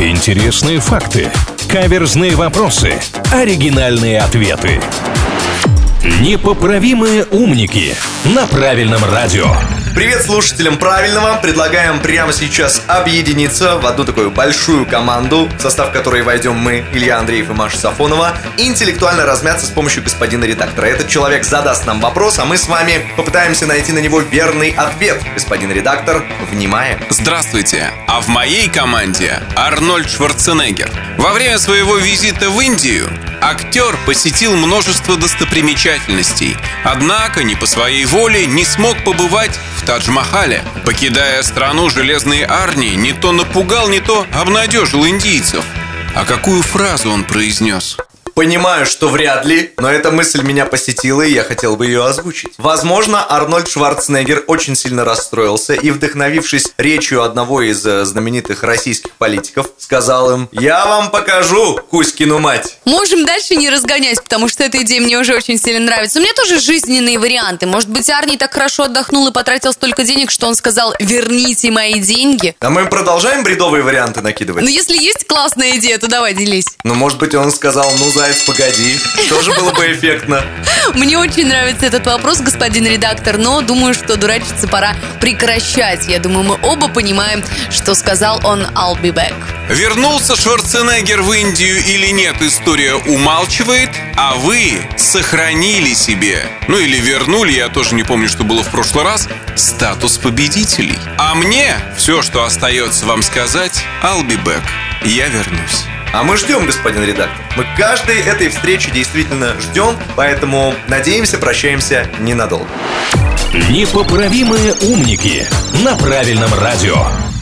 Интересные факты. Каверзные вопросы. Оригинальные ответы. Непоправимые умники на правильном радио. Привет слушателям правильного. Предлагаем прямо сейчас объединиться в одну такую большую команду, в состав которой войдем мы, Илья Андреев и Маша Сафонова, интеллектуально размяться с помощью господина редактора. Этот человек задаст нам вопрос, а мы с вами попытаемся найти на него верный ответ. Господин редактор, внимаем. Здравствуйте. А в моей команде Арнольд Шварценеггер. Во время своего визита в Индию актер посетил множество достопримечательностей, однако не по своей воле не смог побывать в Тадж-Махале. Покидая страну Железной Арни, не то напугал, не то обнадежил индийцев. А какую фразу он произнес? Понимаю, что вряд ли, но эта мысль меня посетила, и я хотел бы ее озвучить. Возможно, Арнольд Шварценеггер очень сильно расстроился и, вдохновившись речью одного из э, знаменитых российских политиков, сказал им «Я вам покажу Кузькину мать». Можем дальше не разгонять, потому что эта идея мне уже очень сильно нравится. У меня тоже жизненные варианты. Может быть, Арни так хорошо отдохнул и потратил столько денег, что он сказал «верните мои деньги». А мы продолжаем бредовые варианты накидывать? Ну, если есть классная идея, то давай делись. Ну, может быть, он сказал «ну, за заяц, погоди. Тоже было бы эффектно. Мне очень нравится этот вопрос, господин редактор, но думаю, что дурачиться пора прекращать. Я думаю, мы оба понимаем, что сказал он «I'll be back». Вернулся Шварценеггер в Индию или нет, история умалчивает, а вы сохранили себе, ну или вернули, я тоже не помню, что было в прошлый раз, статус победителей. А мне все, что остается вам сказать, I'll be back. Я вернусь. А мы ждем, господин редактор. Мы каждой этой встречи действительно ждем, поэтому надеемся, прощаемся ненадолго. Непоправимые умники на правильном радио.